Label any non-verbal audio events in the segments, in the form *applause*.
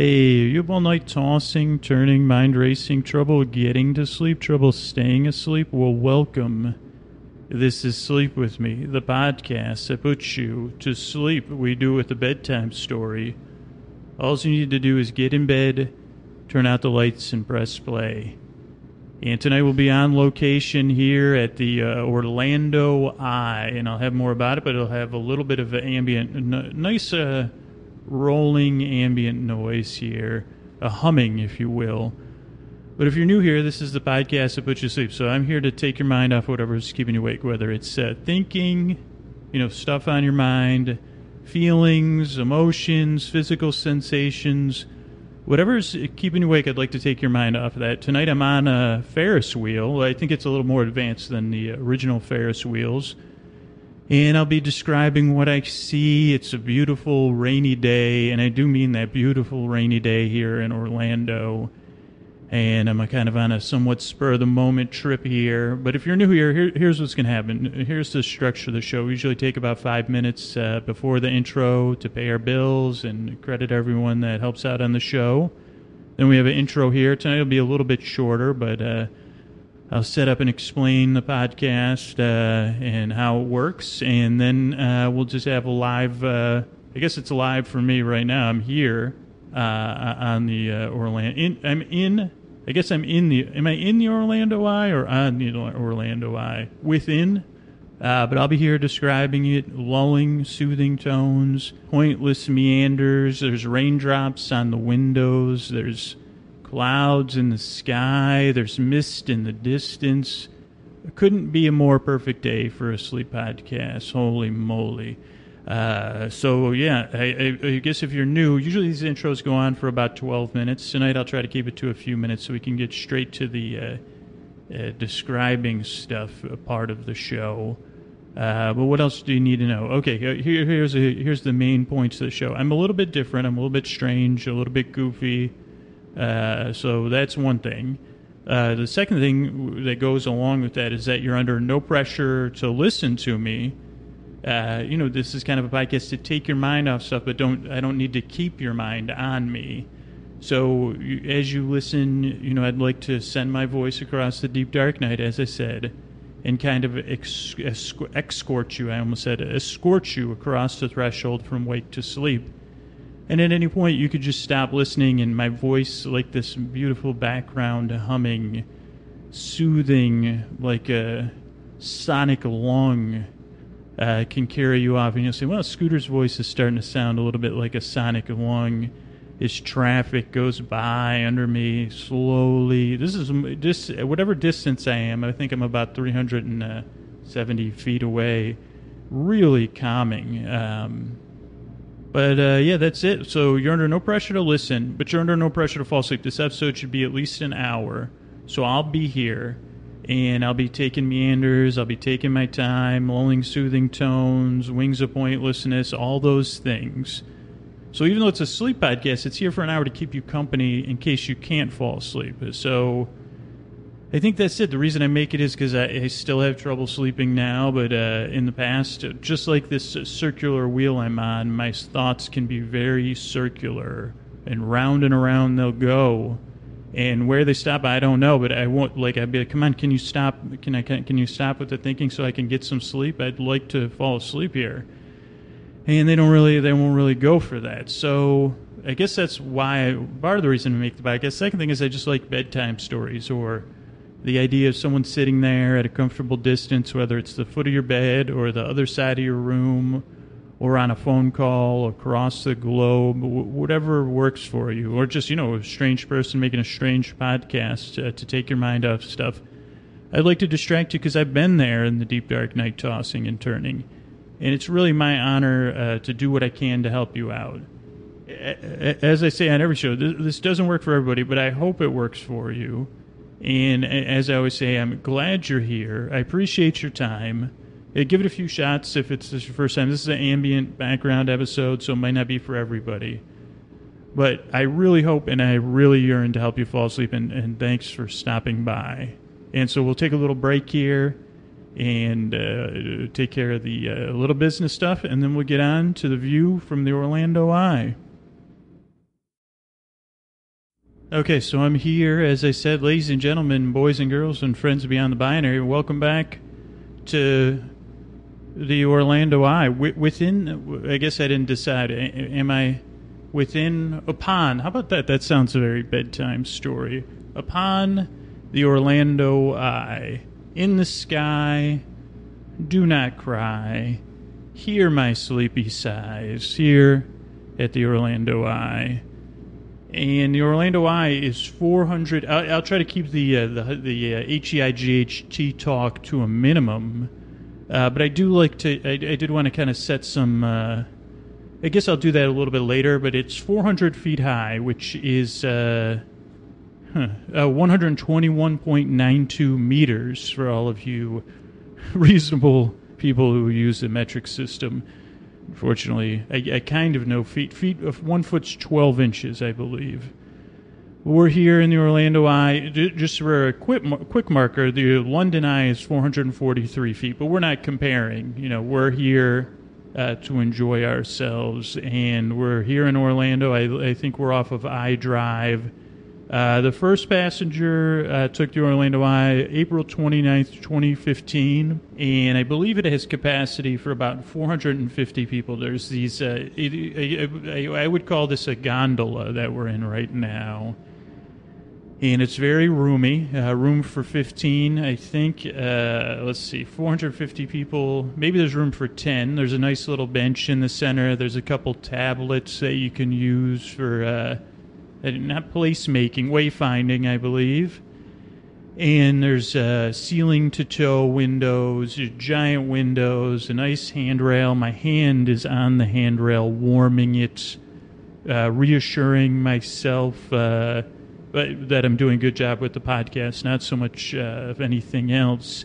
Hey, you have all night tossing, turning, mind racing, trouble getting to sleep, trouble staying asleep? Well, welcome. This is Sleep With Me, the podcast that puts you to sleep. We do with a bedtime story. All you need to do is get in bed, turn out the lights, and press play. And tonight we'll be on location here at the uh, Orlando Eye, and I'll have more about it, but it'll have a little bit of ambient, n- nice uh, rolling ambient noise here, a humming, if you will. But if you're new here, this is the podcast that puts you to sleep. So I'm here to take your mind off whatever's keeping you awake, whether it's uh, thinking, you know, stuff on your mind, feelings, emotions, physical sensations, whatever's keeping you awake. I'd like to take your mind off of that. Tonight I'm on a Ferris wheel. I think it's a little more advanced than the original Ferris wheels. And I'll be describing what I see. It's a beautiful rainy day, and I do mean that beautiful rainy day here in Orlando and I'm kind of on a somewhat spur of the moment trip here. But if you're new here, here here's what's going to happen. Here's the structure of the show. We usually take about five minutes uh, before the intro to pay our bills and credit everyone that helps out on the show. Then we have an intro here. Tonight will be a little bit shorter, but uh, I'll set up and explain the podcast uh, and how it works. And then uh, we'll just have a live, uh, I guess it's live for me right now. I'm here uh, on the Orlando. In, I'm in I guess I'm in the. Am I in the Orlando Eye or on the Orlando Eye? Within. Uh, but I'll be here describing it, lulling, soothing tones, pointless meanders. There's raindrops on the windows. There's clouds in the sky. There's mist in the distance. It couldn't be a more perfect day for a sleep podcast. Holy moly. Uh, so yeah, I, I, guess if you're new, usually these intros go on for about 12 minutes. Tonight I'll try to keep it to a few minutes so we can get straight to the uh, uh, describing stuff part of the show. Uh, but what else do you need to know? Okay, here, here's a, here's the main points of the show. I'm a little bit different. I'm a little bit strange, a little bit goofy. Uh, so that's one thing. Uh, the second thing that goes along with that is that you're under no pressure to listen to me uh, you know, this is kind of a podcast to take your mind off stuff, but don't I don't need to keep your mind on me. So you, as you listen, you know, I'd like to send my voice across the deep dark night, as I said, and kind of ex- escort you. I almost said escort you across the threshold from wake to sleep. And at any point, you could just stop listening, and my voice, like this beautiful background humming, soothing, like a sonic lung uh, can carry you off. And you'll say, well, Scooter's voice is starting to sound a little bit like a sonic lung. As traffic goes by under me slowly. This is just whatever distance I am. I think I'm about 370 feet away. Really calming. Um, but uh, yeah, that's it. So you're under no pressure to listen, but you're under no pressure to fall asleep. This episode should be at least an hour. So I'll be here and I'll be taking meanders, I'll be taking my time, lulling soothing tones, wings of pointlessness, all those things. So even though it's a sleep podcast, it's here for an hour to keep you company in case you can't fall asleep. So I think that's it. The reason I make it is because I, I, still have trouble sleeping now, but uh, in the past, just like this circular wheel I'm on, my thoughts can be very circular and round and around they'll go and where they stop, I don't know. But I won't like. I'd be like, "Come on, can you stop? Can I? Can, can you stop with the thinking so I can get some sleep? I'd like to fall asleep here." And they don't really. They won't really go for that. So I guess that's why part of the reason to make the podcast. Second thing is I just like bedtime stories or the idea of someone sitting there at a comfortable distance, whether it's the foot of your bed or the other side of your room or on a phone call across the globe, whatever works for you, or just, you know, a strange person making a strange podcast uh, to take your mind off stuff. I'd like to distract you because I've been there in the deep dark night tossing and turning. And it's really my honor uh, to do what I can to help you out. As I say on every show, this doesn't work for everybody, but I hope it works for you. And as I always say, I'm glad you're here. I appreciate your time. Yeah, give it a few shots if it's your first time. This is an ambient background episode, so it might not be for everybody. But I really hope and I really yearn to help you fall asleep, and, and thanks for stopping by. And so we'll take a little break here and uh, take care of the uh, little business stuff, and then we'll get on to the view from the Orlando Eye. Okay, so I'm here, as I said, ladies and gentlemen, boys and girls, and friends beyond the binary. Welcome back to the Orlando Eye. Within, I guess I didn't decide. Am I within, upon? How about that? That sounds a very bedtime story. Upon the Orlando Eye, in the sky, do not cry. Hear my sleepy sighs here at the Orlando Eye. And the Orlando Eye is 400. I'll, I'll try to keep the uh, the the uh, HEIGHT talk to a minimum, uh, but I do like to. I, I did want to kind of set some. Uh, I guess I'll do that a little bit later. But it's 400 feet high, which is uh, huh, uh, 121.92 meters for all of you *laughs* reasonable people who use the metric system. Unfortunately, I, I kind of know feet. Feet of one foot's twelve inches, I believe. We're here in the Orlando Eye. Just for a quick quick marker, the London Eye is 443 feet, but we're not comparing. You know, we're here uh, to enjoy ourselves, and we're here in Orlando. I, I think we're off of I Drive. Uh, the first passenger uh, took the Orlando Eye April 29th, 2015, and I believe it has capacity for about 450 people. There's these, uh, it, I, I, would call this a gondola that we're in right now. And it's very roomy, uh, room for 15, I think. Uh, let's see, 450 people. Maybe there's room for 10. There's a nice little bench in the center. There's a couple tablets that you can use for not placemaking, wayfinding, I believe. And there's uh, ceiling to toe windows, giant windows, a nice handrail. My hand is on the handrail, warming it, uh, reassuring myself uh, that I'm doing a good job with the podcast, not so much uh, of anything else.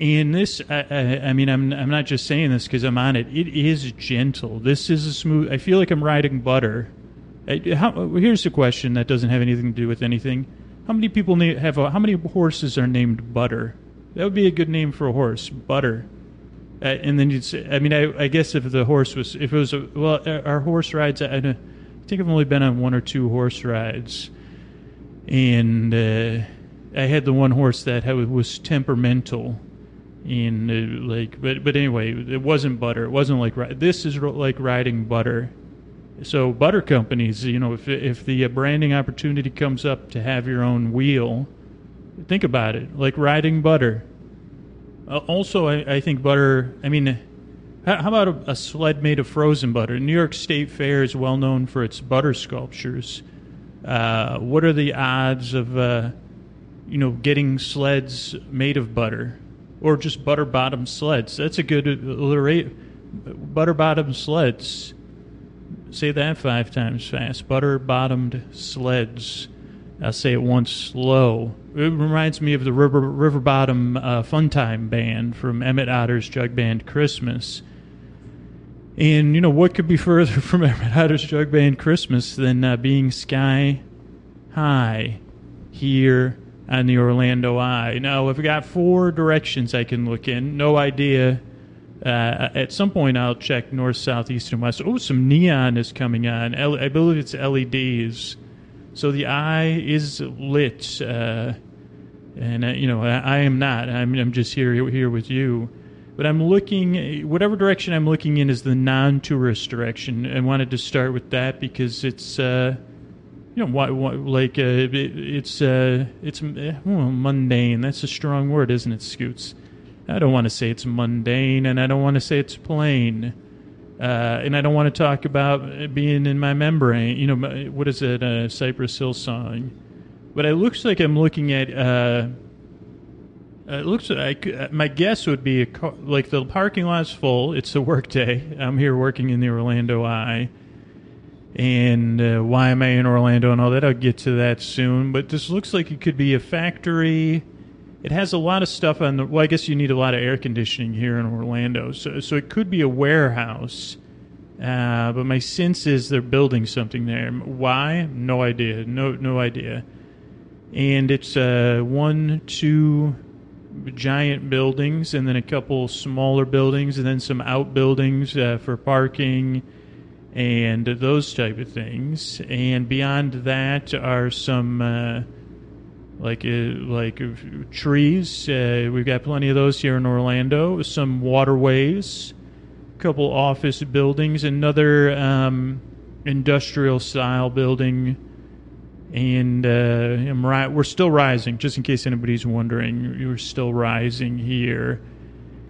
And this, I, I, I mean, I'm I'm not just saying this because I'm on it. It is gentle. This is a smooth. I feel like I'm riding butter. Uh, How, here's a question that doesn't have anything to do with anything. How many people have a, how many horses are named Butter? That would be a good name for a horse, Butter. Uh, and then you'd say, I mean, I, I guess if the horse was, if it was, a, well, our horse rides, I, I think I've only been on one or two horse rides. And uh, I had the one horse that was temperamental. And uh, like, but but anyway, it wasn't butter. It wasn't like this is like riding butter. So butter companies, you know, if if the uh, branding opportunity comes up to have your own wheel, think about it, like riding butter. Uh, also, I, I think butter. I mean, how, how about a, a sled made of frozen butter? New York State Fair is well known for its butter sculptures. Uh, what are the odds of, uh, you know, getting sleds made of butter, or just butter bottom sleds? That's a good alliteration. Butter bottom sleds. Say that five times fast. Butter bottomed sleds. I'll say it once slow. It reminds me of the River River Bottom uh, Fun Time Band from Emmet Otter's Jug Band Christmas. And you know what could be further *laughs* from Emmet Otter's Jug Band Christmas than uh, being sky high here on the Orlando Eye? Now I've got four directions I can look in. No idea. Uh, at some point, I'll check north, south, east, and west. Oh, some neon is coming on. L- I believe it's LEDs. So the eye is lit, uh, and uh, you know I, I am not. I'm, I'm just here here with you. But I'm looking, whatever direction I'm looking in is the non-tourist direction. I wanted to start with that because it's, uh, you know, why, why, like uh, it, it's uh, it's uh, mundane. That's a strong word, isn't it, Scoots? I don't want to say it's mundane, and I don't want to say it's plain. Uh, and I don't want to talk about being in my membrane. You know, what is it, a Cypress Hill song? But it looks like I'm looking at. Uh, uh, it looks like uh, my guess would be car, like the parking lot's full. It's a work day. I'm here working in the Orlando Eye, and uh, why am I in Orlando and all that? I'll get to that soon. But this looks like it could be a factory. It has a lot of stuff on the. Well, I guess you need a lot of air conditioning here in Orlando, so so it could be a warehouse. Uh, but my sense is they're building something there. Why? No idea. No no idea. And it's uh, one, two giant buildings, and then a couple smaller buildings, and then some outbuildings uh, for parking. and those type of things. And beyond that are some uh, like uh, like uh, trees. Uh, we've got plenty of those here in Orlando. Some waterways, a couple office buildings, another um, industrial style building. And uh, I'm ri- we're still rising, just in case anybody's wondering. We're still rising here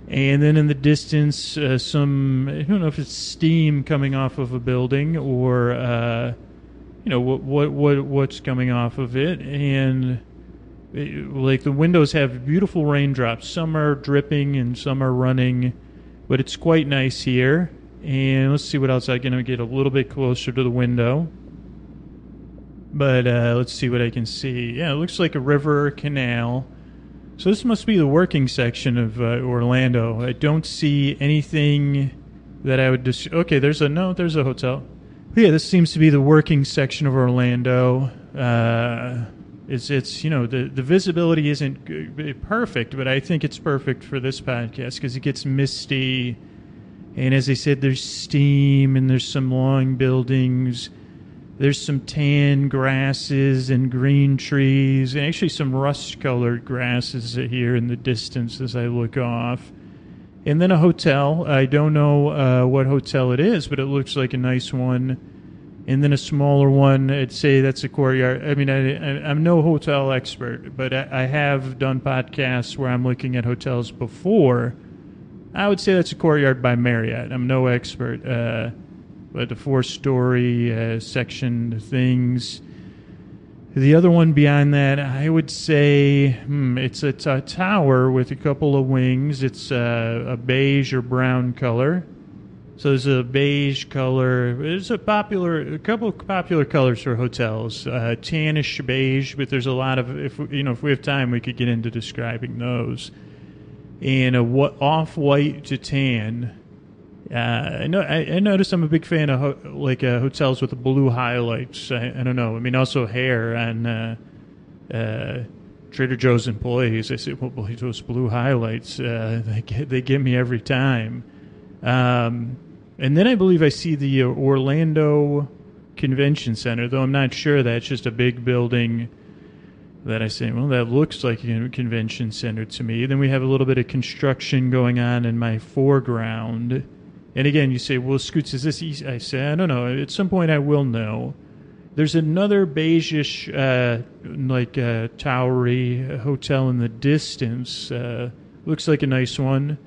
and then in the distance, uh, some I don't know if it's steam coming off of a building or uh, you know what what what what's coming off of it, and like the windows have beautiful raindrops. Some are dripping and some are running, but it's quite nice here. And let's see what else I can get a little bit closer to the window. But uh, let's see what I can see. Yeah, it looks like a river or canal so this must be the working section of uh, Orlando. I don't see anything that I would just. okay, there's a no. There's a hotel. yeah, this seems to be the working section of Orlando. Uh, it's it's you know the the visibility isn't perfect, but I think it's perfect for this podcast because it gets misty, and as I said, there's steam and there's some long buildings there's some tan grasses and green trees, and actually some rust colored grasses here in the distance as I look off. And then a hotel. I don't know uh, what hotel it is, but it looks like a nice one. And then a smaller one. I'd say that's a courtyard. I mean, I, am no hotel expert, but I, I have done podcasts where I'm looking at hotels before. I would say that's a courtyard by Marriott. I'm no expert. Uh, but the four story uh, section things. The other one behind that, I would say hmm, it's a tower with a couple of wings. It's uh, a beige or brown color. So there's a beige color. There's a popular, a couple of popular colors for hotels. Uh, tannish beige, but there's a lot of. If you know, if we have time, we could get into describing those. And a off white to tan uh, I know. I, I noticed I'm a big fan of ho- like uh, hotels with blue highlights. I, I, don't know. I mean, also hair and uh, uh Trader Joe's employees. I say, well, those blue highlights. Uh, they they get me every time. Um, and then I believe I see the Orlando Convention Center, though I'm not sure that's just a big building that I say, well, that looks like a convention center to me. Then we have a little bit of construction going on in my foreground. And again, you say, well, Scoots, is this easy? I say, I don't know. At some point, I will know. There's another beigeish, uh, like uh, towery hotel in the distance. Uh, looks like a nice one.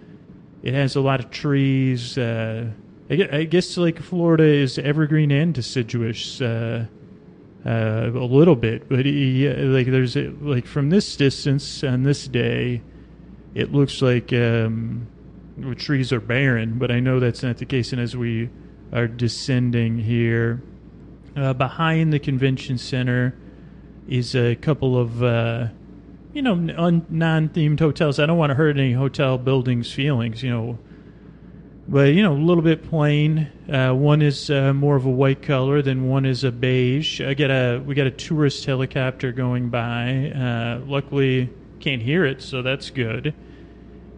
It has a lot of trees. Uh, I guess like Florida is evergreen and deciduous uh, uh, a little bit, but he, like there's a, like from this distance on this day, it looks like. Um, trees are barren, but I know that's not the case. And as we are descending here, uh, behind the convention center is a couple of, uh, you know, non-themed hotels. I don't want to hurt any hotel buildings' feelings, you know, but you know, a little bit plain. Uh, one is uh, more of a white color, than one is a beige. I get a we got a tourist helicopter going by. Uh, luckily, can't hear it, so that's good.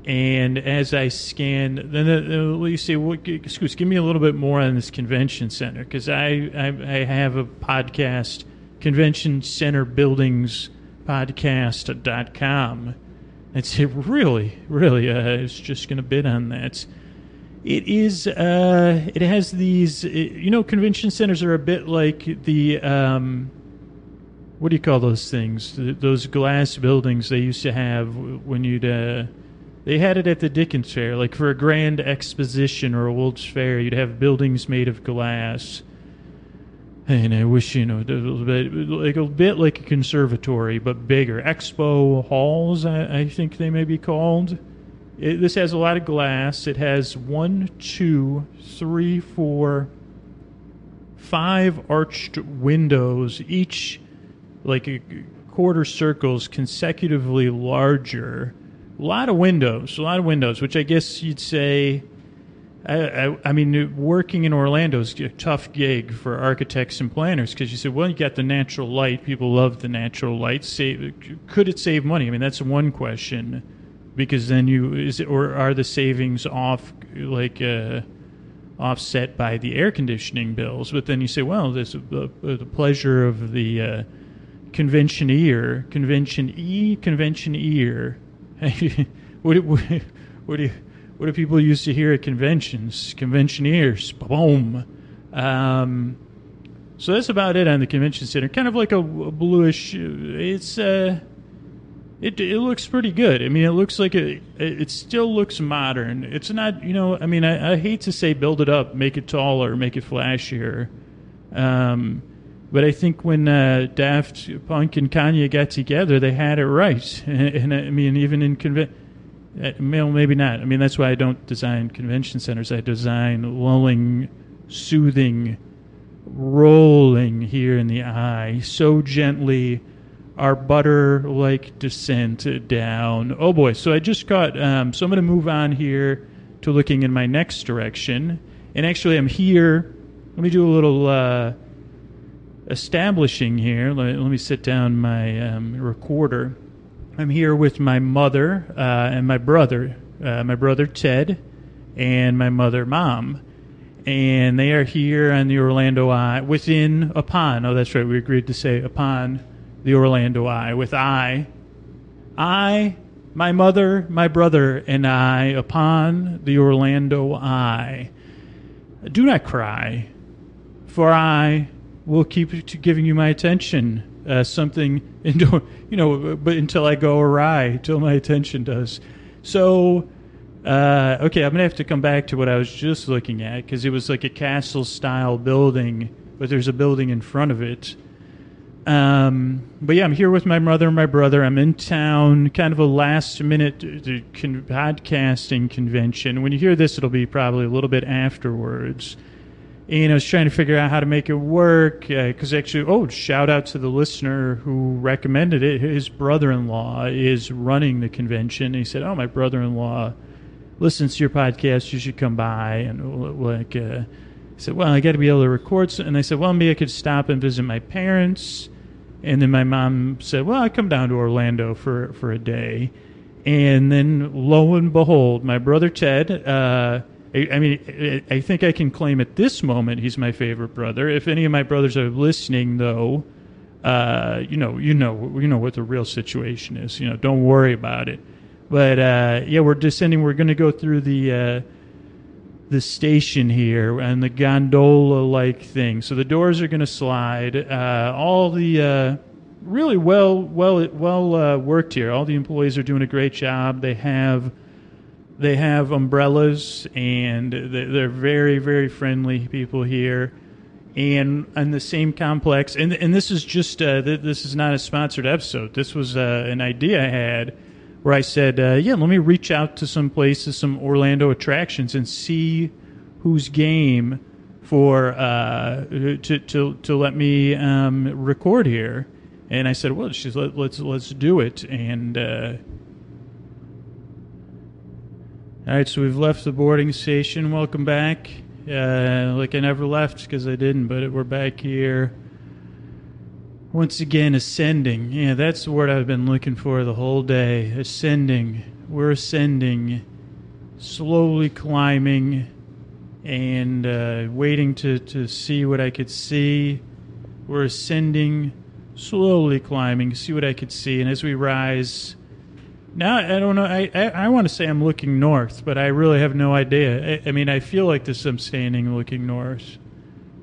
And as I scan, then uh, you say, well, excuse, give me a little bit more on this convention center because I, I, I have a podcast, convention center buildings podcast.com. Say, really, really, uh, it's just going to bid on that. It is, uh, it has these, you know, convention centers are a bit like the, um, what do you call those things? Those glass buildings they used to have when you'd, uh, they had it at the Dickens Fair, like for a grand exposition or a World's Fair. You'd have buildings made of glass, and I wish you know a little bit like a bit like a conservatory, but bigger. Expo halls, I, I think they may be called. It, this has a lot of glass. It has one, two, three, four, five arched windows, each like a quarter circles consecutively larger a lot of windows, a lot of windows, which I guess you'd say. I, I, I mean, working in Orlando is a tough gig for architects and planners because you said, well, you got the natural light. People love the natural light. Save, could it save money? I mean, that's one question because then you is it, or are the savings off like uh, offset by the air conditioning bills. But then you say, well, there's the, the pleasure of the uh, conventioneer, convention e, convention ear. *laughs* what, do, what, do what do people used to hear at conventions? Conventioneers, boom. Um, so that's about it on the convention center. Kind of like a, a bluish. It's uh, it it looks pretty good. I mean, it looks like it. It still looks modern. It's not, you know. I mean, I, I hate to say build it up, make it taller, make it flashier. Um, but I think when uh, Daft Punk and Kanye got together, they had it right. And, *laughs* and I mean, even in convention. Uh, well, maybe not. I mean, that's why I don't design convention centers. I design lulling, soothing rolling here in the eye so gently our butter like descent down. Oh boy. So i just got um, so i'm going to move on here to looking in my next direction. And actually i'm here. Let me do a little uh, establishing here. Let, let, me sit down my um, recorder. I'm here with my mother uh, and my brother uh, my brother ted and my mother mom. And they are here on the Orlando Eye within upon. Oh, that's right. We agreed to say upon the Orlando Eye with I, I, my mother, my brother, and I upon the Orlando Eye. Do not cry, for I will keep giving you my attention. Uh, something, *laughs* you know, but until I go awry, till my attention does. So uh, okay, I'm gonna have to come back to what I was just looking at because it was like a castle-style building, but there's a building in front of it. Um, but yeah, I'm here with my mother and my brother. I'm in town, kind of a last-minute con- podcasting convention. When you hear this, it'll be probably a little bit afterwards. And I was trying to figure out how to make it work because uh, actually, oh, shout out to the listener who recommended it. His brother-in-law is running the convention. He said, "Oh, my brother-in-law." listens to your podcast, you should come by. And like, uh, I said, well, I got to be able to record. And I said, well, maybe I could stop and visit my parents. And then my mom said, well, I come down to Orlando for for a day. And then lo and behold, my brother Ted. Uh, I, I mean, I think I can claim at this moment he's my favorite brother. If any of my brothers are listening, though, uh, you know, you know, you know what the real situation is. You know, don't worry about it. But uh, yeah, we're descending. We're going to go through the uh, the station here and the gondola like thing. So the doors are going to slide. Uh, all the uh, really well well well uh, worked here. All the employees are doing a great job. They have they have umbrellas and they're very very friendly people here. And in the same complex, and and this is just uh, this is not a sponsored episode. This was an idea I had where I said, uh, "Yeah, let me reach out to some places, some Orlando attractions, and see who's game for uh, to to to let me um, record here." And I said, "Well, she's let, us let's, let's do it." And uh, all right, so we've left the boarding station. Welcome back. Uh, like I never left because I didn't, but we're back here once again, ascending. Yeah, that's the word I've been looking for the whole day. Ascending. We're ascending, slowly climbing, and uh, waiting to, to see what I could see. We're ascending, slowly climbing, see what I could see. And as we rise, now I don't know. I, I, I want to say I'm looking north, but I really have no idea. I, I mean, I feel like this. I'm standing looking north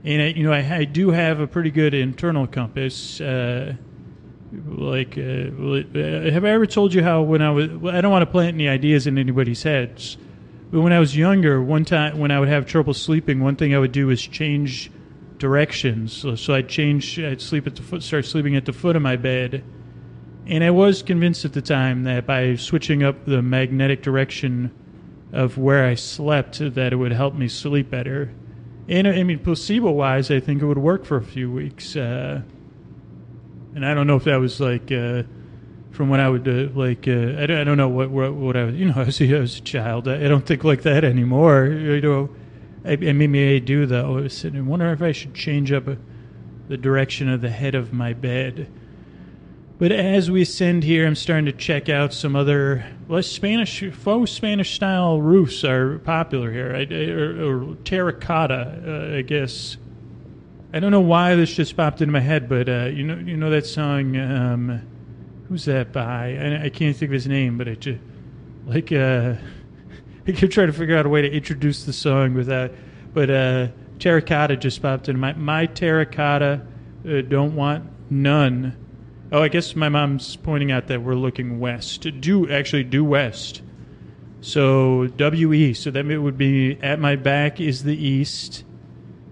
and I, you know, I, I, do have a pretty good internal compass. Uh, like, uh, uh, have I ever told you how when I was? I don't want to plant any ideas in anybody's heads, but when I was younger, one time when I would have trouble sleeping, one thing I would do is change directions. So, so I'd change. I'd sleep at the foot, start sleeping at the foot of my bed, and I was convinced at the time that by switching up the magnetic direction of where I slept, that it would help me sleep better. And I mean, placebo wise, I think it would work for a few weeks. Uh, and I don't know if that was like uh, from when I would uh, like uh, I, don't, I don't know what, what what I was you know as a, as a child. I, don't think like that anymore. You know, I, I maybe I do though. I was sitting, I wonder if I should change up uh, the direction of the head of my bed. But as we ascend here, I'm starting to check out some other well, Spanish, faux Spanish style roofs are popular here, I, or, or terracotta, uh, I guess. I don't know why this just popped into my head, but uh, you know, you know that song. Um, who's that by? I, I, can't think of his name, but it just like uh, *laughs* I keep trying to figure out a way to introduce the song without. But uh, terracotta just popped in my my terracotta. Uh, don't want none Oh, I guess my mom's pointing out that we're looking west. Due actually due west. So WE. So that it would be at my back is the east,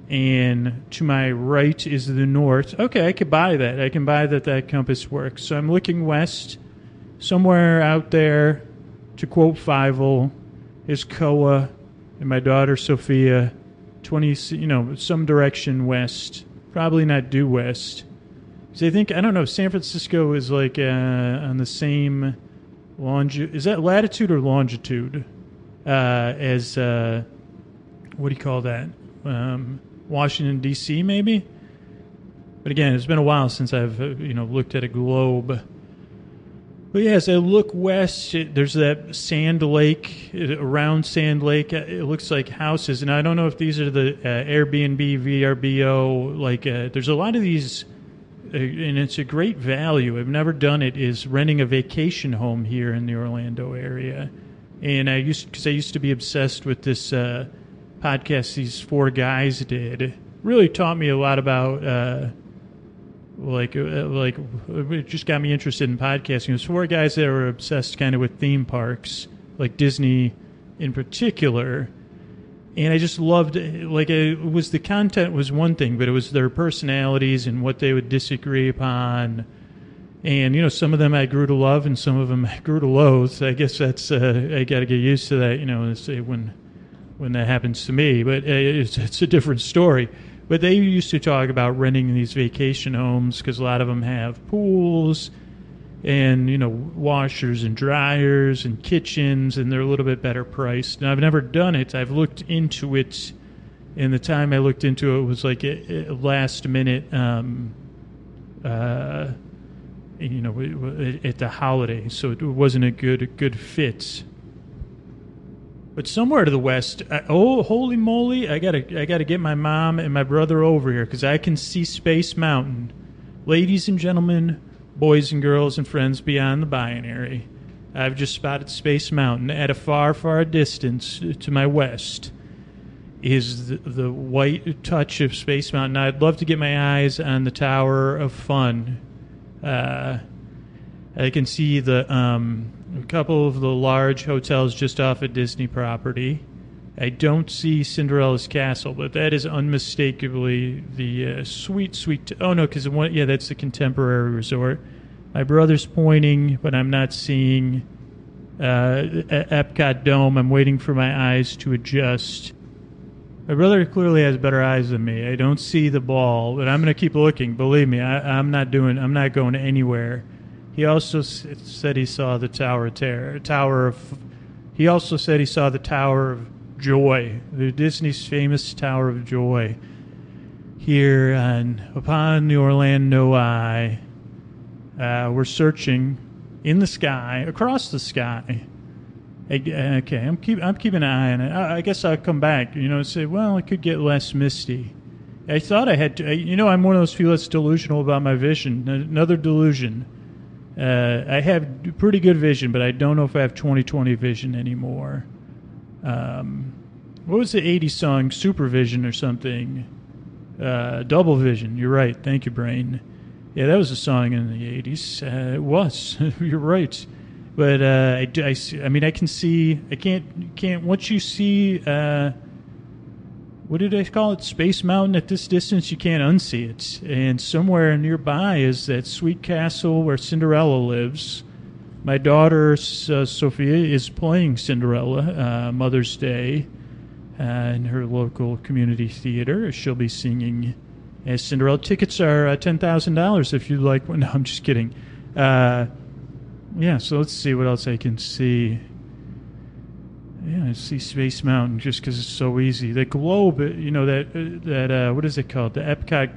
and to my right is the north. Okay, I could buy that. I can buy that that compass works. So I'm looking west, somewhere out there. To quote Fievel, is Koa, and my daughter Sophia. Twenty, you know, some direction west. Probably not due west. So I think I don't know. San Francisco is like uh, on the same longitude. Is that latitude or longitude uh, as uh, what do you call that? Um, Washington D.C. maybe. But again, it's been a while since I've uh, you know looked at a globe. But yeah, as I look west, it, there's that Sand Lake around Sand Lake. Uh, it looks like houses, and I don't know if these are the uh, Airbnb, VRBO. Like, there's a lot of these and it's a great value. I've never done it. Is renting a vacation home here in the Orlando area, and I used because I used to be obsessed with this uh, podcast. These four guys did really taught me a lot about. Uh, like, uh, like, it just got me interested in podcasting. There's four guys that were obsessed kind of with theme parks, like Disney in particular and I just loved like it was the content was one thing, but it was their personalities and what they would disagree upon. And you know, some of them I grew to love, and some of them *laughs* I grew to loathe. I guess that's uh, I got to get used to that. You know, when when that happens to me, but uh, it's, it's a different story. But they used to talk about renting these vacation homes because a lot of them have pools and you know washers and dryers and kitchens and they're a little bit better priced. And i've never done it. I've looked into it and the time i looked into it was like a, a last minute um, uh, you know at the holiday so it wasn't a good a good fit. But somewhere to the west I, oh holy moly i gotta i gotta get my mom and my brother over here because i can see space mountain. Ladies and gentlemen boys and girls and friends beyond the binary. I've just spotted Space Mountain at a far, far distance to my west. Is the, the white touch of Space Mountain? I'd love to get my eyes on the Tower of Fun. Uh, I can see the um, a couple of the large hotels just off a Disney property. I don't see Cinderella's castle, but that is unmistakably the uh, sweet, sweet. T- oh no, because yeah, that's the contemporary resort. My brother's pointing, but I'm not seeing uh, Epcot Dome. I'm waiting for my eyes to adjust. My brother clearly has better eyes than me. I don't see the ball, but I'm going to keep looking. Believe me, I, am not doing. I'm not going anywhere. He also s- said he saw the Tower of Terror, Tower of. He also said he saw the Tower of Joy, the Disney's famous Tower of Joy, here on upon the Orlando Eye. Uh, we're searching in the sky, across the sky. Okay, I'm keep I'm keeping an eye on it. I, I guess I'll come back. You know, and say, well, it could get less misty. I thought I had to. You know, I'm one of those people that's delusional about my vision. Another delusion. Uh, I have pretty good vision, but I don't know if I have 20/20 vision anymore. Um, what was the 80s song? Supervision or something? Uh, Double Vision. You're right. Thank you, Brain. Yeah, that was a song in the 80s. Uh, it was. *laughs* You're right. But uh, I, I, I, mean, I can see. I can't. Can't. Once you see. Uh, what did I call it? Space Mountain at this distance, you can't unsee it. And somewhere nearby is that sweet castle where Cinderella lives my daughter uh, Sophia is playing Cinderella uh, Mother's Day uh, in her local community theater. She'll be singing as Cinderella. Tickets are uh, ten thousand dollars if you'd like. *laughs* No, I'm just kidding. Uh, yeah, so let's see what else I can see. Yeah, I see Space Mountain just because it's so easy. The globe, you know that that what is it called? The Epcot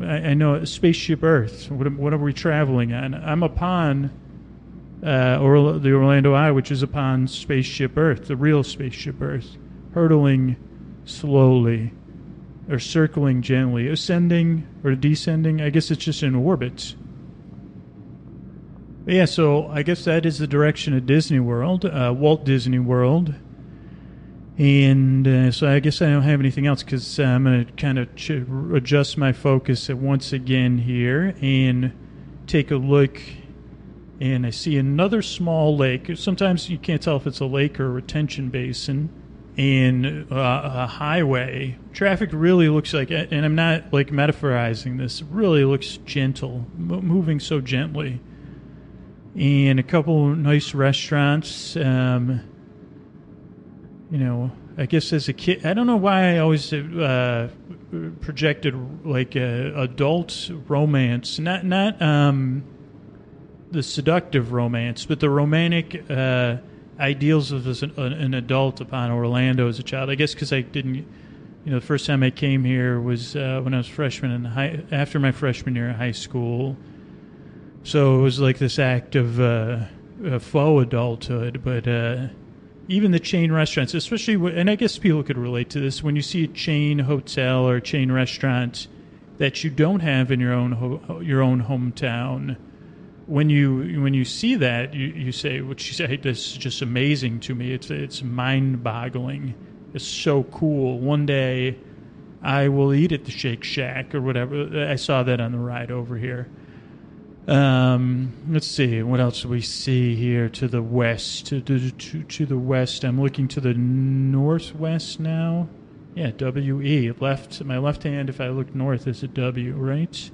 I, I know spaceship Earth. What, what are we traveling on? I'm upon uh, or the Orlando Eye, which is upon spaceship Earth, the real spaceship Earth, hurtling slowly or circling gently, ascending or descending. I guess it's just in orbit. Yeah, so I guess that is the direction of Disney World, uh, Walt Disney World. And uh, so I guess I don't have anything else because uh, I'm going to kind of ch- adjust my focus once again here and take a look. And I see another small lake. Sometimes you can't tell if it's a lake or a retention basin. And uh, a highway. Traffic really looks like, and I'm not like metaphorizing this, really looks gentle, moving so gently and a couple nice restaurants. Um, you know, I guess as a kid, I don't know why I always uh, projected like a adult romance, not not um, the seductive romance, but the romantic uh, ideals of an, an, adult upon Orlando as a child. I guess because I didn't, you know, the first time I came here was uh, when I was freshman in high, after my freshman year in high school so it was like this act of uh, faux adulthood, but uh, even the chain restaurants, especially, and I guess people could relate to this, when you see a chain hotel or chain restaurant that you don't have in your own ho- your own hometown, when you when you see that, you, you say, "What you say? This is just amazing to me. It's it's mind boggling. It's so cool." One day, I will eat at the Shake Shack or whatever. I saw that on the ride over here. Um, let's see what else we see here to the west. To, to, to, to the west, I'm looking to the northwest now. Yeah, W E. Left, my left hand. If I look north, is a W, right?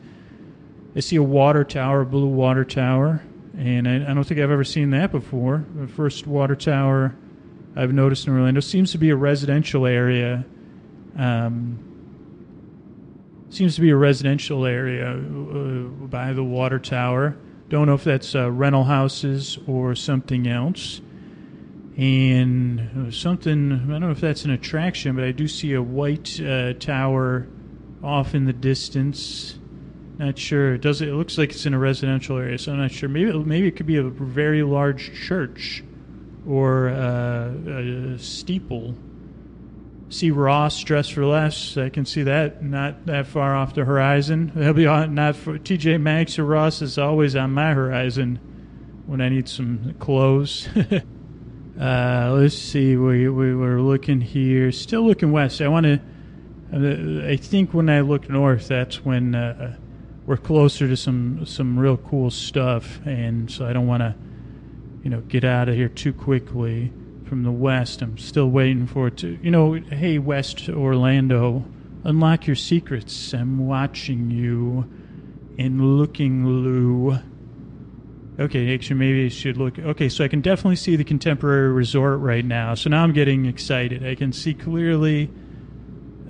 I see a water tower, a blue water tower, and I, I don't think I've ever seen that before. The first water tower I've noticed in Orlando seems to be a residential area. Um, Seems to be a residential area uh, by the water tower. Don't know if that's uh, rental houses or something else. And something, I don't know if that's an attraction, but I do see a white uh, tower off in the distance. Not sure. It does it looks like it's in a residential area, so I'm not sure. Maybe maybe it could be a very large church or uh, a steeple see Ross dressed for less. I can see that not that far off the horizon. *laughs* They'll be on not for TJ Maxx or Ross is always on my horizon when I need some clothes. *laughs* uh, let's see. We we were looking here, still looking west. I want to. Uh, I think when I look north, that's when uh, we're closer to some some real cool stuff, and so I don't want to, you know, get out of here too quickly from the west. I'm still waiting for it to, you know, hey, West Orlando, unlock your secrets. I'm watching you and looking, Lou. Okay, actually, maybe I should look. Okay, so I can definitely see the contemporary resort right now. So now I'm getting excited. I can see clearly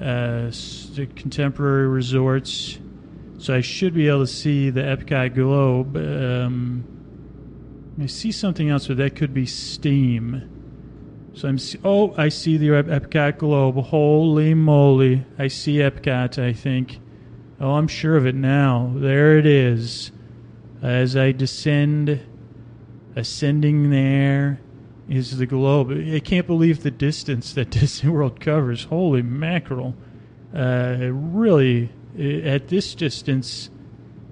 uh, the contemporary resorts. So I should be able to see the Epcot Globe. Um, I see something else, but that could be Steam. So I'm oh, I see the Epcot globe. Holy moly! I see Epcot. I think. Oh, I'm sure of it now. There it is. As I descend, ascending there is the globe. I can't believe the distance that *laughs* Disney World covers. Holy mackerel! Uh, really, at this distance,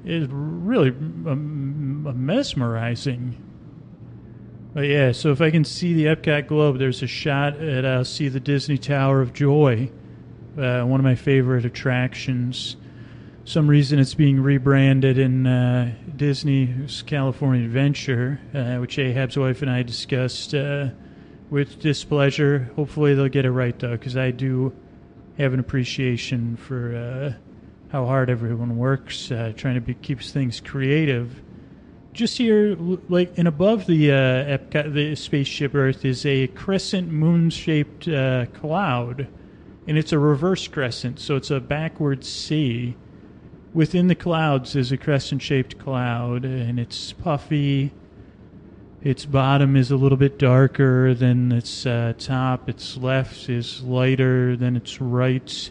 is really mesmerizing. But yeah, so if I can see the Epcot globe, there's a shot at I'll see the Disney Tower of Joy, uh, one of my favorite attractions. Some reason it's being rebranded in uh, Disney's California Adventure, uh, which Ahab's wife and I discussed uh, with displeasure. Hopefully they'll get it right though, because I do have an appreciation for uh, how hard everyone works, uh, trying to be, keeps things creative just here, like and above the uh, Epcot, the spaceship Earth is a crescent moon-shaped uh, cloud, and it's a reverse crescent, so it's a backward C. Within the clouds is a crescent-shaped cloud, and it's puffy. Its bottom is a little bit darker than its uh, top. Its left is lighter than its right,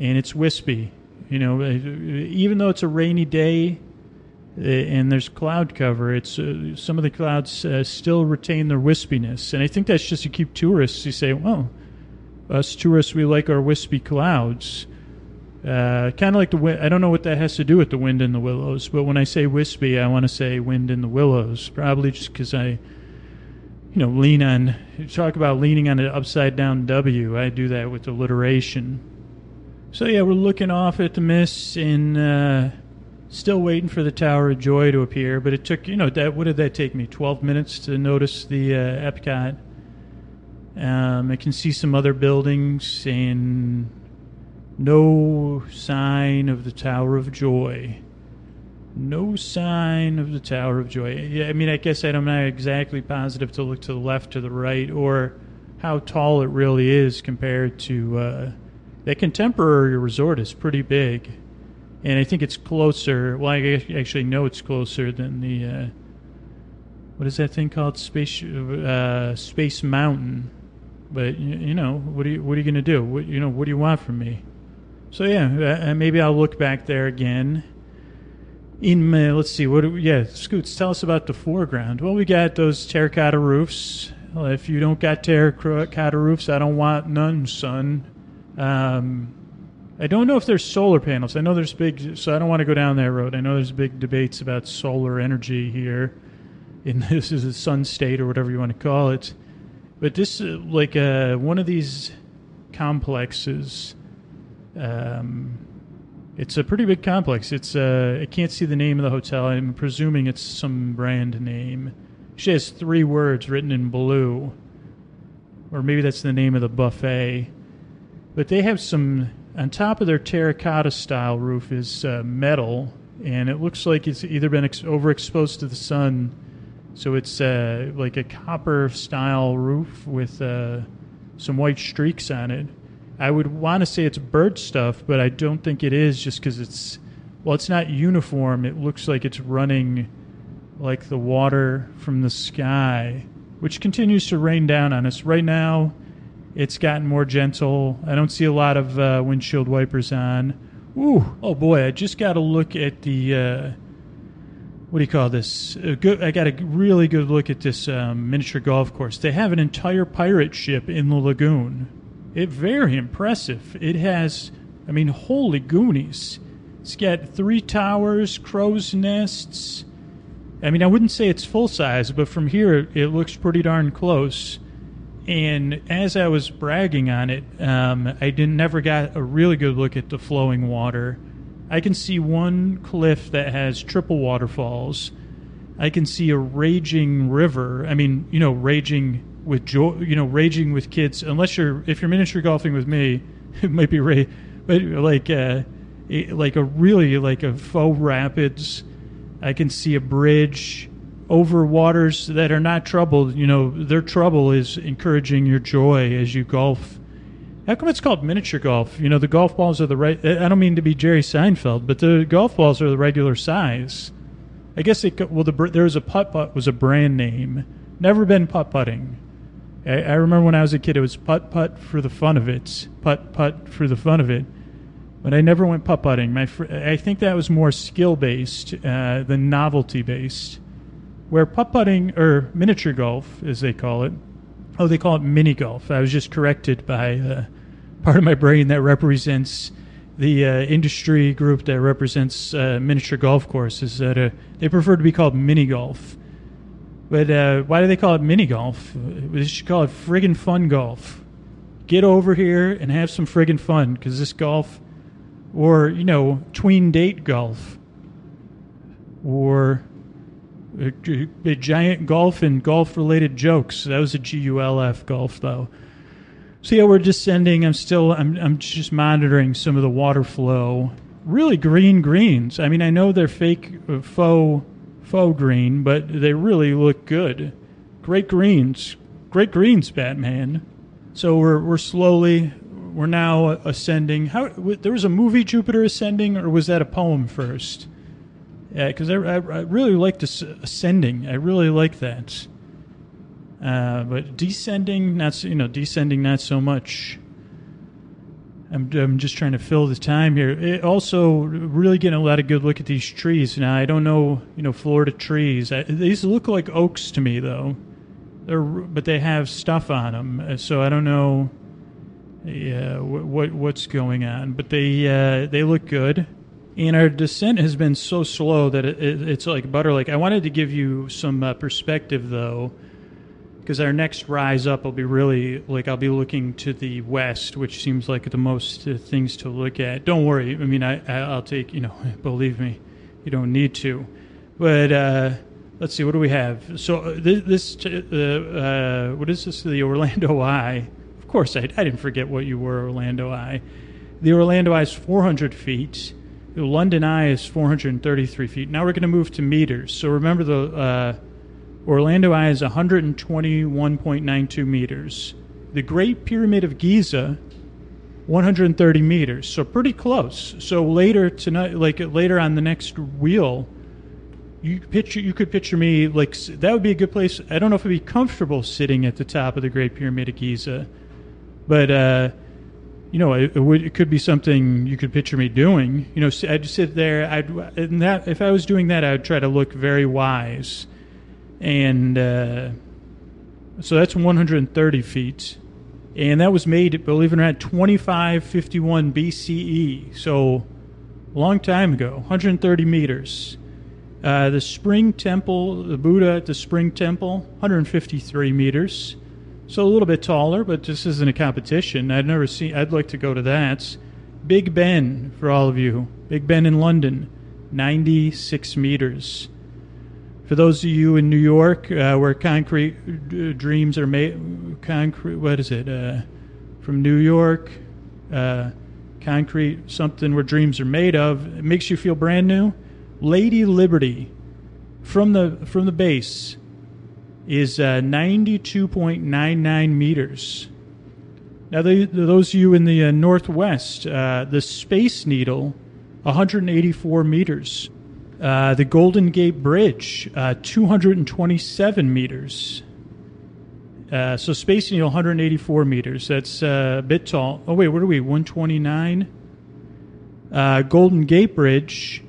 and it's wispy. You know, uh, even though it's a rainy day uh, and there's cloud cover, it's uh, some of the clouds uh, still retain their wispiness, and I think that's just to keep tourists. You say, well, us tourists, we like our wispy clouds. Uh, kind of like the wind. I don't know what that has to do with the wind in the willows, but when I say wispy, I want to say wind in the willows. Probably just because I, you know, lean on. Talk about leaning on an upside down W. I do that with alliteration. So yeah, we're looking off at the mist and uh, still waiting for the Tower of Joy to appear. But it took, you know, that what did that take me? Twelve minutes to notice the uh, Epcot. Um, I can see some other buildings and no sign of the Tower of Joy. No sign of the Tower of Joy. Yeah, I mean, I guess I'm not exactly positive to look to the left, to the right, or how tall it really is compared to uh, that contemporary resort is pretty big, and I think it's closer. Well, I actually know it's closer than the uh, what is that thing called? Space uh, Space Mountain. But you, know, what are you what are you to do? What you know, what do you want from me? So yeah, uh, maybe I'll look back there again. In uh, let's see, what? We, yeah, Scoots, tell us about the foreground. Well, we got those terracotta roofs. Well, if you don't got terracotta roofs, I don't want none, son. Um, I don't know if there's solar panels. I know there's big, so I don't want to go down that road. I know there's big debates about solar energy here. In *laughs* this is a sun state or whatever you want to call it. But this, uh, like, uh, one of these complexes um, it's a pretty big complex. It's uh, I can't see the name of the hotel. I'm presuming it's some brand name. She has three words written in blue, or maybe that's the name of the buffet. But they have some on top of their terracotta style roof is uh, metal, and it looks like it's either been ex- overexposed to the sun, so it's uh, like a copper style roof with uh, some white streaks on it. I would want to say it's bird stuff, but I don't think it is just because it's, well, it's not uniform. It looks like it's running like the water from the sky, which continues to rain down on us. Right now, it's gotten more gentle. I don't see a lot of uh, windshield wipers on. Ooh, oh boy, I just got to look at the, uh, what do you call this? Good, I got a really good look at this um, miniature golf course. They have an entire pirate ship in the lagoon it very impressive. It has, I mean, holy goonies. It's got three towers, crow's nests. I mean, I wouldn't say it's full size, but from here it looks pretty darn close. And as I was bragging on it, um, I didn't never got a really good look at the flowing water. I can see one cliff that has triple waterfalls. I can see a raging river. I mean, you know, raging with joy, you know, raging with kids. Unless you're, if you're miniature golfing with me, *laughs* it might be ra- but like, uh, like a really like a faux rapids. I can see a bridge over waters that are not troubled. You know, their trouble is encouraging your joy as you golf. How come it's called miniature golf? You know, the golf balls are the right. I don't mean to be Jerry Seinfeld, but the golf balls are the regular size. I guess it. Well, the there was a putt putt was a brand name. Never been putt putting. I, I remember when I was a kid, it was putt putt for the fun of it, putt putt for the fun of it. But I never went putt putting. My fr- I think that was more skill based uh, than novelty based. Where putt putting or miniature golf, as they call it, oh, they call it mini golf. I was just corrected by uh, part of my brain that represents the uh, industry group that represents uh, miniature golf courses that they prefer to be called mini golf. But uh, why do they call it mini golf? They should call it friggin' fun golf. Get over here and have some friggin' fun because this golf, or, you know, tween date golf, or a, a giant golf and golf related jokes. That was a G U L F golf, though. So yeah, we're descending. I'm still, I'm, I'm just monitoring some of the water flow. Really green greens. I mean, I know they're fake, uh, faux faux green, but they really look good. Great greens, great greens, Batman. So we're we're slowly we're now ascending. How there was a movie Jupiter Ascending, or was that a poem first? Yeah, because I, I, I, really like this ascending. I really like that. Uh, but descending, not you know, descending not so much. I'm, I'm just trying to fill the time here. It also, really getting a lot of good look at these trees. Now, I don't know, you know, Florida trees. I, these look like oaks to me, though. They're, but they have stuff on them, uh, so I don't know. Yeah, what, what what's going on? But they uh, they look good, and our descent has been so slow that it, it, it's like butter. Like I wanted to give you some uh, perspective, though because our next rise up will be really like I'll be looking to the west, which seems like the most uh, things to look at. Don't worry, I mean I, I will take you know *laughs* believe me, you don't need to, but uh, let's see what do we have. So uh, this, uh, uh, what is this? The Orlando *laughs* Eye. Of course, I, I didn't forget what you were, Orlando Eye. The Orlando Eye is 400 feet. London Eye is 433 feet. Now we're going to move to meters. So remember the uh, Orlando Eye is 121.92 meters. The Great Pyramid of Giza, 130 meters. So pretty close. So later tonight, like later on the next wheel, you picture you could picture me like that would be a good place. I don't know if I'd be comfortable sitting at the top of the Great Pyramid of Giza, but uh, you know, it, it, would, it could be something you could picture me doing. You know, I'd sit there. I'd and that if I was doing that, I would try to look very wise and uh, so that's 130 feet, and that was made, believe it or not, 2551 BCE. So a long time ago, 130 meters. Uh, the Spring Temple, the Buddha at the Spring Temple, 153 meters. So a little bit taller, but this isn't a competition. I'd never seen. I'd like to go to that. Big Ben for all of you. Big Ben in London, 96 meters. For those of you in New York, uh, where concrete uh, dreams are made, concrete, what is it? Uh, from New York, uh, concrete, something where dreams are made of. It makes you feel brand new. Lady Liberty, from the from the base, is uh, 92.99 meters. Now, the, those of you in the uh, Northwest, the Space Needle, 184 meters. Uh, the Golden Gate Bridge, uh, 227 meters. Uh, so Space Needle, 184 meters. That's uh, a bit tall. Oh, wait, what are we? 129? Uh, Golden Gate Bridge,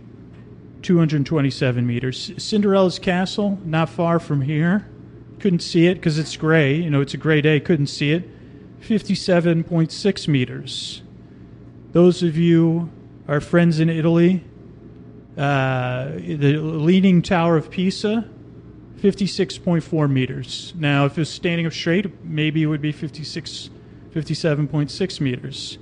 227 meters. Cinderella's Castle, not far from here. Couldn't see it because it's gray. You know, it's a gray day. Couldn't see it. 57.6 meters. Those of you, our friends in Italy, uh, the Leaning Tower of Pisa, 56.4 meters. Now, if it was standing up straight, maybe it would be 56, 57.6 meters.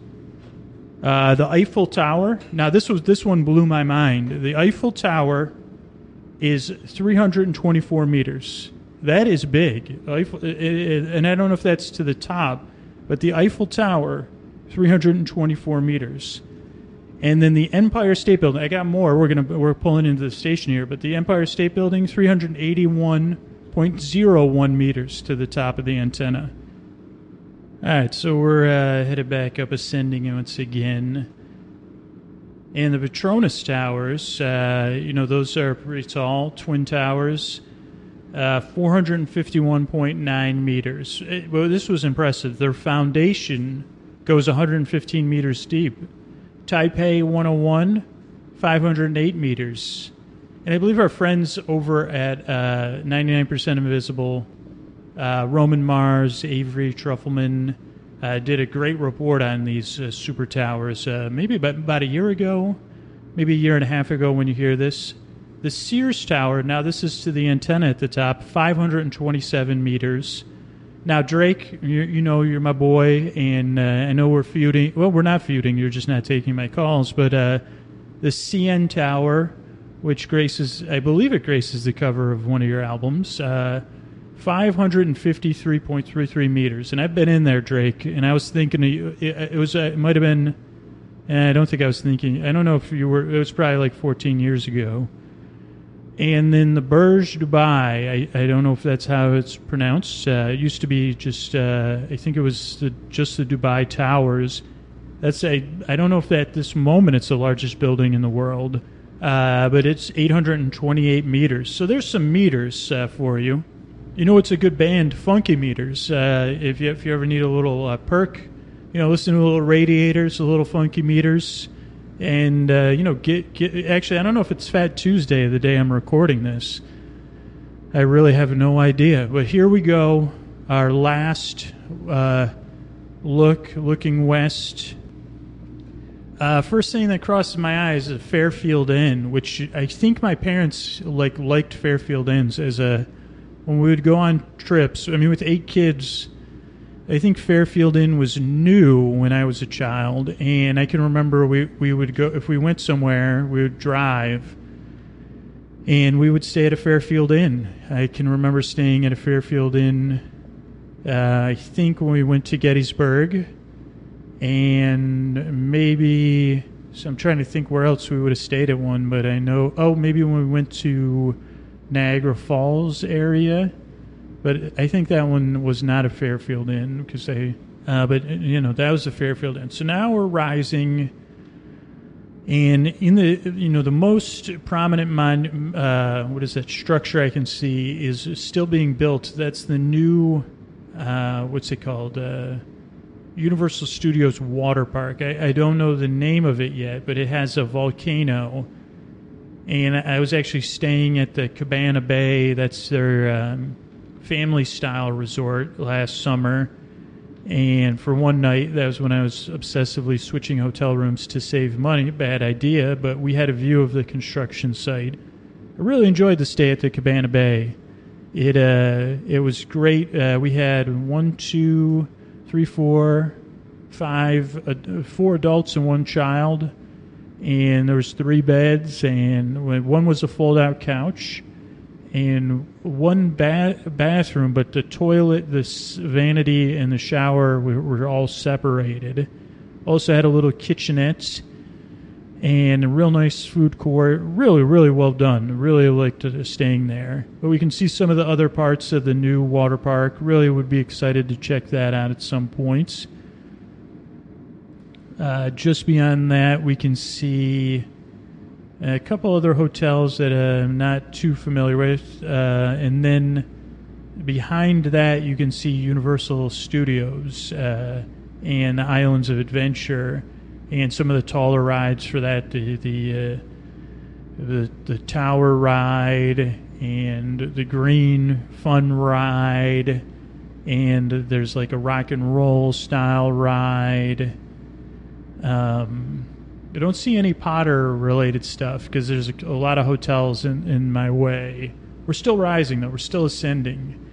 Uh, the Eiffel Tower. Now, this was this one blew my mind. The Eiffel Tower is 324 meters. That is big. Eiffel, it, it, and I don't know if that's to the top, but the Eiffel Tower, 324 meters. And then the Empire State Building. I got more. We're gonna we're pulling into the station here, but the Empire State Building, three hundred eighty-one point zero one meters to the top of the antenna. All right, so we're uh, headed back up, ascending once again. And the Petronas Towers, uh, you know, those are pretty tall, twin towers, uh, 451.9 meters. It, well, this was impressive. Their foundation goes 115 meters deep. Taipei 101, 508 meters. And I believe our friends over at uh, 99% Invisible, uh, Roman Mars, Avery Trufelman, uh, did a great report on these uh, super towers uh, maybe about, about a year ago, maybe a year and a half ago when you hear this. The Sears Tower, now this is to the antenna at the top, 527 meters. Now, Drake, you, you know you're my boy, and uh, I know we're feuding. Well, we're not feuding. You're just not taking my calls. But uh, the CN Tower, which graces, I believe it graces the cover of one of your albums, uh, 553.33 meters. And I've been in there, Drake, and I was thinking it, was uh, it might have been. I don't think I was thinking. I don't know if you were. It was probably like 14 years ago. And then the Burj Dubai, I, I don't know if that's how it's pronounced. Uh, it used to be just, uh, I think it was the, just the Dubai Towers. That's I don't know if at this moment it's the largest building in the world, uh, but it's 828 meters. So there's some meters uh, for you. You know, it's a good band, Funky Meters. Uh, if you if you ever need a little uh, perk, you know, listen to a little radiators, a little funky meters, and uh, you know, get get. Actually, I don't know if it's Fat Tuesday, the day I'm recording this. I really have no idea, but here we go. Our last uh, look, looking west. Uh, first thing that crosses my eyes is Fairfield Inn, which I think my parents like liked Fairfield Inns as a when we would go on trips. I mean, with eight kids, I think Fairfield Inn was new when I was a child, and I can remember we we would go if we went somewhere, we would drive, and we would stay at a Fairfield Inn. I can remember staying at a Fairfield Inn. Uh, I think when we went to Gettysburg and maybe so I'm trying to think where else we would have stayed at one, but I know oh maybe when we went to Niagara Falls area, but I think that one was not a Fairfield Inn because they uh, but you know that was a Fairfield Inn. So now we're rising, and in the you know the most prominent mon, uh, what is that structure I can see is still being built. That's the new uh, what's it called? Uh, Universal Studios water park. I, I, don't know the name of it yet, but it has a volcano. And I was actually staying at the Cabana Bay. That's their um, family style resort last summer. And for one night, that was when I was obsessively switching hotel rooms to save money. Bad idea, but we had a view of the construction site. I really enjoyed the stay at the Cabana Bay. It uh, it was great. Uh, we had one, two, three, four, five, uh, four adults and one child, and there was three beds, and one was a fold-out couch, and one ba- bathroom, but the toilet, the vanity, and the shower were, were all separated. Also had a little kitchenette and a real nice food court. Really, really well done. Really liked staying there. But we can see some of the other parts of the new water park. Really would be excited to check that out at some points. Uh, just beyond that, we can see a couple other hotels that I'm not too familiar with. Uh, and then behind that, you can see Universal Studios uh, and Islands of Adventure and some of the taller rides for that the the uh, the, the tower ride and the green fun ride and there's like a rock and roll style ride um, I don't see any Potter related stuff because there's a, a, lot of hotels in, in my way. We're still rising though. We're still ascending.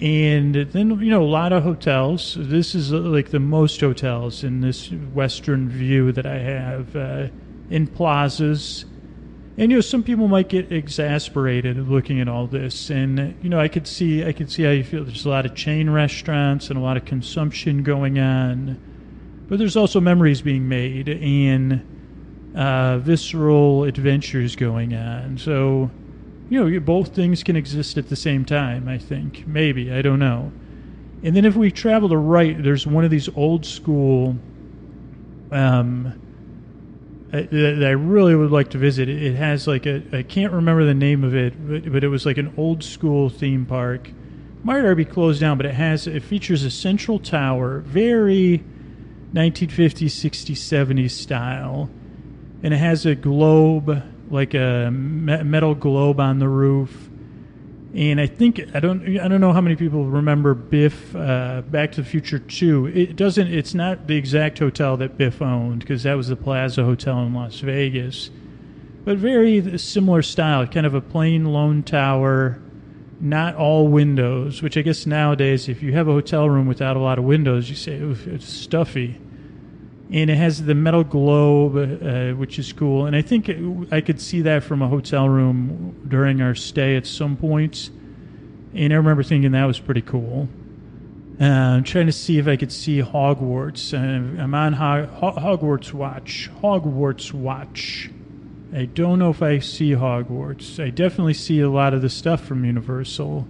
And then, you know, a lot of hotels. This is uh, like the most hotels in this western view that I have uh, in plazas. And you know, some people might get exasperated looking at all this, and you know, I could see, I could see how you feel. There's a lot of chain restaurants and a lot of consumption going on, but there's also memories being made and uh, visceral adventures going on. So, you know, both things can exist at the same time, I think. Maybe, I don't know. And then if we travel to right, there's one of these old school um, that I really would like to visit. It has like a, I can't remember the name of it, but, but it was like an old school theme park. Might already be closed down, but it has, it features a central tower, very 1950s, 60s, 70s style. And it has a globe like a metal globe on the roof. And I think I don't I don't know how many people remember Biff uh, Back to the Future Two. It doesn't. It's not the exact hotel that Biff owned because that was the Plaza Hotel in Las Vegas, but very similar style. Kind of a plain lone tower, not all windows. Which I guess nowadays, if you have a hotel room without a lot of windows, you say it's stuffy and it has the metal globe, uh, which is cool. And I think I could see that from a hotel room during our stay at some points. And I remember thinking that was pretty cool. Uh, I'm trying to see if I could see Hogwarts. Uh, I'm on Ho- Hogwarts watch. Hogwarts watch. I don't know if I see Hogwarts. I definitely see a lot of the stuff from Universal.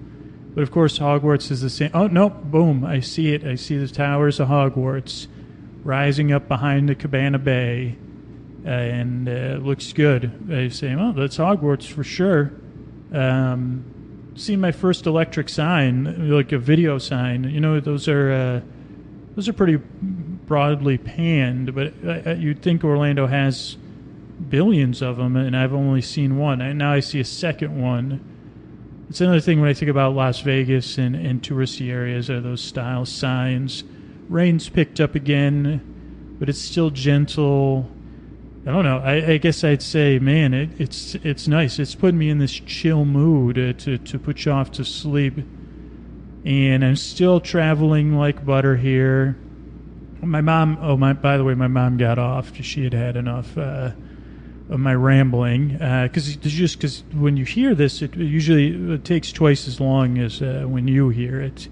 But of course, Hogwarts is the same. Oh, no, boom. I see it. I see the towers of Hogwarts rising up behind the Cabana Bay, uh, and uh, looks good. They say, "Oh, that's Hogwarts for sure." Um, seen my first electric sign, like a video sign. You know, those are uh, those are pretty broadly panned, but uh, uh, you'd think Orlando has billions of them, and I've only seen one. And now I see a second one. It's another thing when I think about Las Vegas and, and touristy areas are those style signs. Rain's picked up again, but it's still gentle. I don't know. I, I guess I'd say, man, it, it's it's nice. It's putting me in this chill mood uh, to to put you off to sleep. And I'm still traveling like butter here. My mom. Oh my! By the way, my mom got off. She had had enough. Uh, of my rambling because uh, just because when you hear this, it usually it takes twice as long as uh, when you hear it.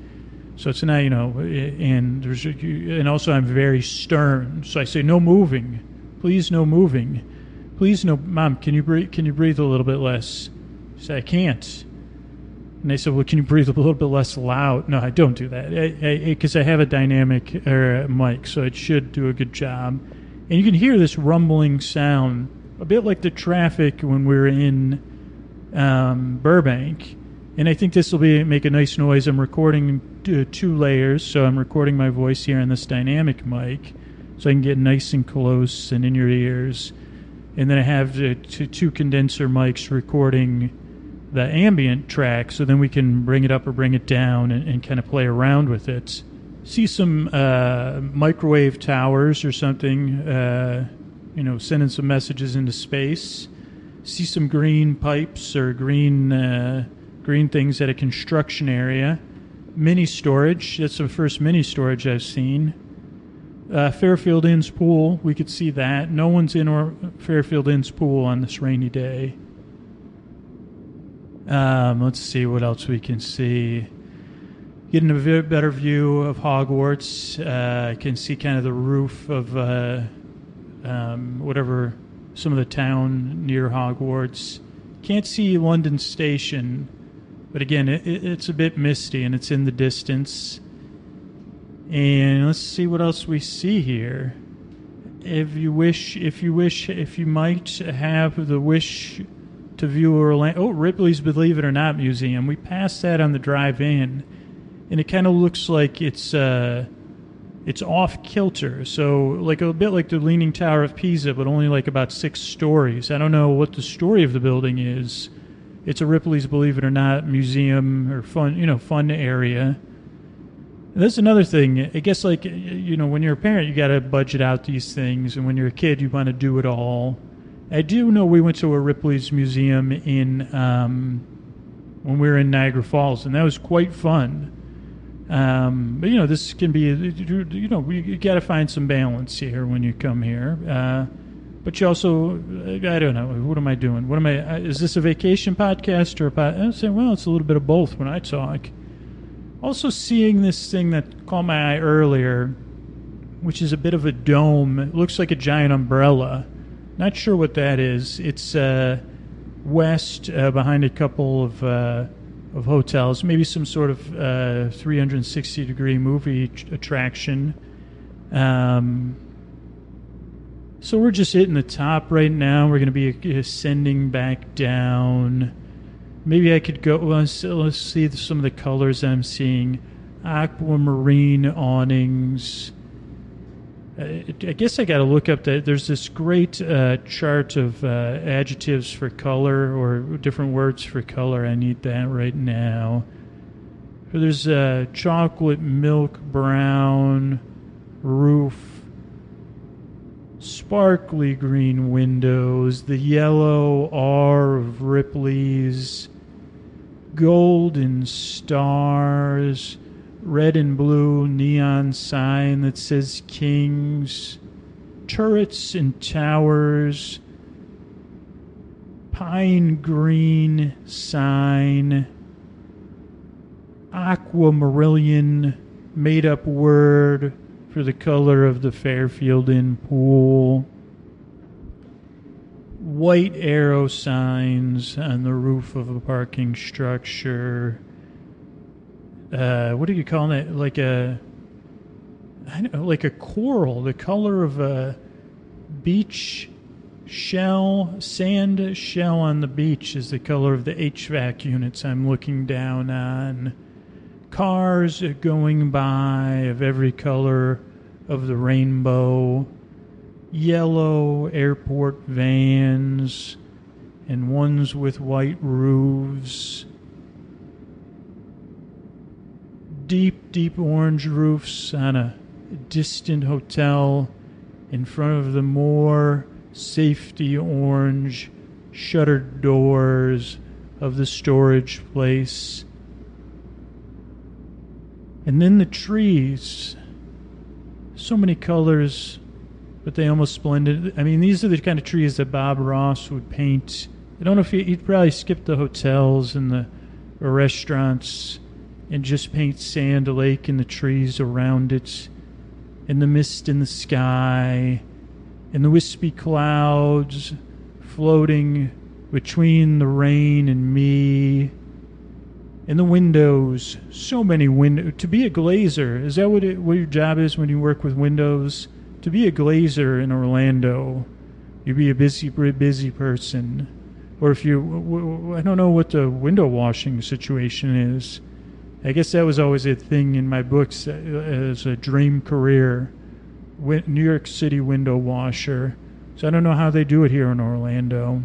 So it's not you know, and there's and also I'm very stern, so I say no moving, please no moving, please no, mom, can you breathe? Can you breathe a little bit less? She said I can't. And they said, "Well, can you breathe a little bit less loud?" No, I don't do that because I, I, I, have a dynamic uh, mic, so it should do a good job. And you can hear this rumbling sound a bit like the traffic when we're in um, Burbank. And I think this will be make a nice noise. I'm recording two layers, so I'm recording my voice here on this dynamic mic, so I can get nice and close and in your ears. And then I have the two condenser mics recording the ambient track, so then we can bring it up or bring it down and, and kind of play around with it. See some uh, microwave towers or something. Uh, you know, sending some messages into space. See some green pipes or green uh, green things at a construction area. Mini storage. That's the first mini storage I've seen. Uh, Fairfield Inn's pool. We could see that. No one's in or Fairfield Inn's pool on this rainy day. Um, let's see what else we can see. Getting a better view of Hogwarts. Uh, I can see kind of the roof of uh, um, whatever, some of the town near Hogwarts. Can't see London Station, but again, it, it's a bit misty and it's in the distance. And let's see what else we see here. If you wish, if you wish, if you might have the wish to view Orlando, oh Ripley's Believe It or Not Museum. We passed that on the drive in, and it kind of looks like it's. Uh, it's off kilter. So like a bit like the Leaning Tower of Pisa, but only like about six stories. I don't know what the story of the building is. It's a Ripley's Believe It or Not museum or fun, you know, fun area. That's another thing. I guess like you know, when you're a parent, you got to budget out these things, and when you're a kid, you want to do it all. I do know we went to a Ripley's museum in um, when we were in Niagara Falls, and that was quite fun um, but you know, this can be you know you got to find some balance here when you come here. Uh, but you also, I don't know, what am I doing? What am I? Uh, is this a vacation podcast or a pod? I say, well, it's a little bit of both when I talk. Also, seeing this thing that caught my eye earlier, which is a bit of a dome. It looks like a giant umbrella. Not sure what that is. It's uh, west uh, behind a couple of uh, of hotels, maybe some sort of uh, 360 degree movie attraction. Um, so we're just hitting the top right now. We're going to be ascending back down. Maybe I could go. Let's, let's see some of the colors I'm seeing. Aquamarine awnings uh, I guess I got to look up that. There's this great uh, chart of uh, adjectives for color or different words for color. I need that right now. There's uh, chocolate milk brown roof, sparkly green windows, the yellow R of Ripley's, golden stars red and blue neon sign that says Kings, turrets and towers, pine green sign, aquamarillion made up word for the color of the Fairfield Inn pool. White arrow signs on the roof of a parking structure uh, what do you call it? Like a, know, like a coral, the color of a beach shell, sand shell on the beach is the color of the HVAC units I'm looking down on. Cars going by of every color of the rainbow, yellow airport vans, and ones with white roofs. Deep, deep orange roofs on a distant hotel in front of the more safety orange shuttered doors of the storage place. And then the trees. So many colors, but they almost blended. I mean, these are the kind of trees that Bob Ross would paint. I don't know if he, would probably skip the hotels and the restaurants and just paint Sand Lake and the trees around it, and the mist in the sky, and the wispy clouds floating between the rain and me. In the windows, so many windows. To be a glazer, is that what, it, what your job is when you work with windows? To be a glazer in Orlando, you'd be a busy, busy person. Or if you, I don't know what the window washing situation is. I guess that was always a thing in my books uh, as a dream career. New York City window washer. So I don't know how they do it here in Orlando.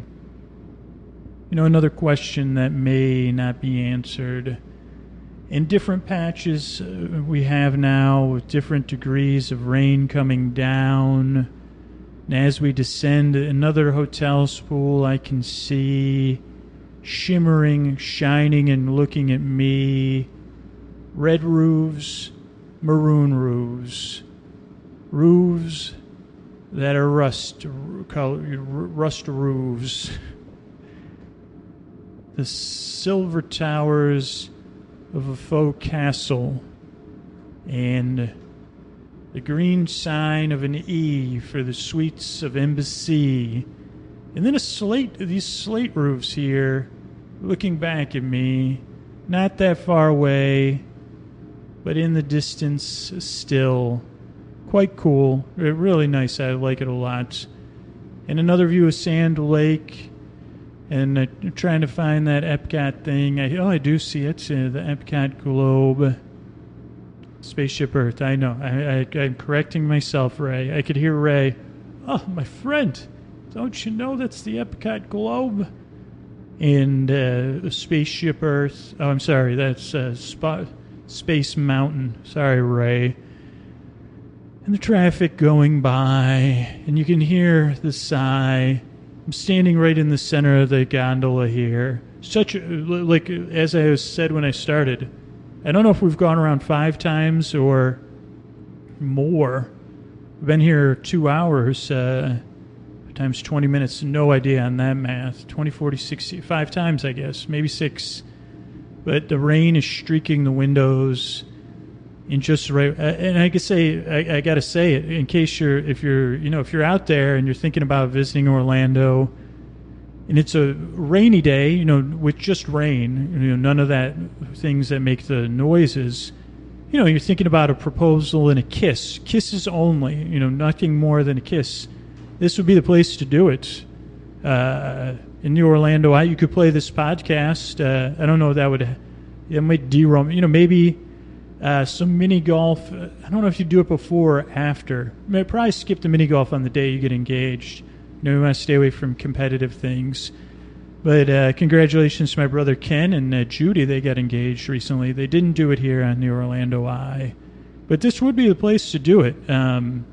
You know, another question that may not be answered. In different patches uh, we have now, with different degrees of rain coming down, and as we descend another hotel spool, I can see shimmering, shining, and looking at me. Red roofs, maroon roofs, roofs that are rust, rust roofs *laughs* the silver towers of a faux castle and the green sign of an E for the suites of Embassy. And then a slate, these slate roofs here, looking back at me, not that far away, but in the distance still. Quite cool. Really nice. I like it a lot. And another view of Sand Lake and uh, trying to find that Epcot thing. I, oh, I do see it. Uh, the Epcot globe. Spaceship Earth. I know. I, I, I'm correcting myself, Ray. I could hear Ray. Oh, my friend. Don't you know that's the Epcot globe? And uh, Spaceship Earth. Oh, I'm sorry. That's uh, Sp- Space Mountain. Sorry, Ray. And the traffic going by, and you can hear the sigh I'm standing right in the center of the gondola here. Such a, like as I said when I started. I don't know if we've gone around five times or more. We've been here two hours, uh, times 20 minutes. No idea on that math. 20, 40, 60, five times, I guess. Maybe six. But the rain is streaking the windows in just right. And I can say, I, I got to say it in case you're, if you're, you know, if you're out there and you're thinking about visiting Orlando, and it's a rainy day, you know, with just rain, you know, none of that things that make the noises. You know, you're thinking about a proposal and a kiss, kisses only. You know, nothing more than a kiss. This would be the place to do it. Uh, in the Orlando, I, you could play this podcast. Uh, I don't know that would, it might derail. You know, maybe uh, some mini golf. Uh, I don't know if you do it before or after. I mean, probably skip the mini golf on the day you get engaged. You know, we want to stay away from competitive things. But uh, congratulations to my brother Ken and uh, Judy. They got engaged recently. They didn't do it here on the Orlando Eye, but this would be the place to do it. Um,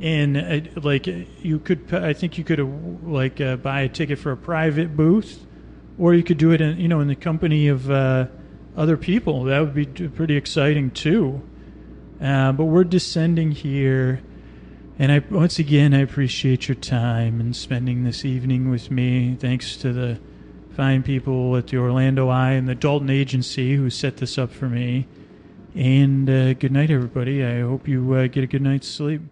and uh, like you could, I think you could like uh, buy a ticket for a private booth, or you could do it in you know in the company of other people. That would be pretty exciting too. Uh, but we're descending here, and I once again I appreciate your time and spending this evening with me. Thanks to the fine people at the Orlando Eye and the Dalton Agency who set this up for me. And uh, good night, everybody. I hope you uh, get a good night's sleep.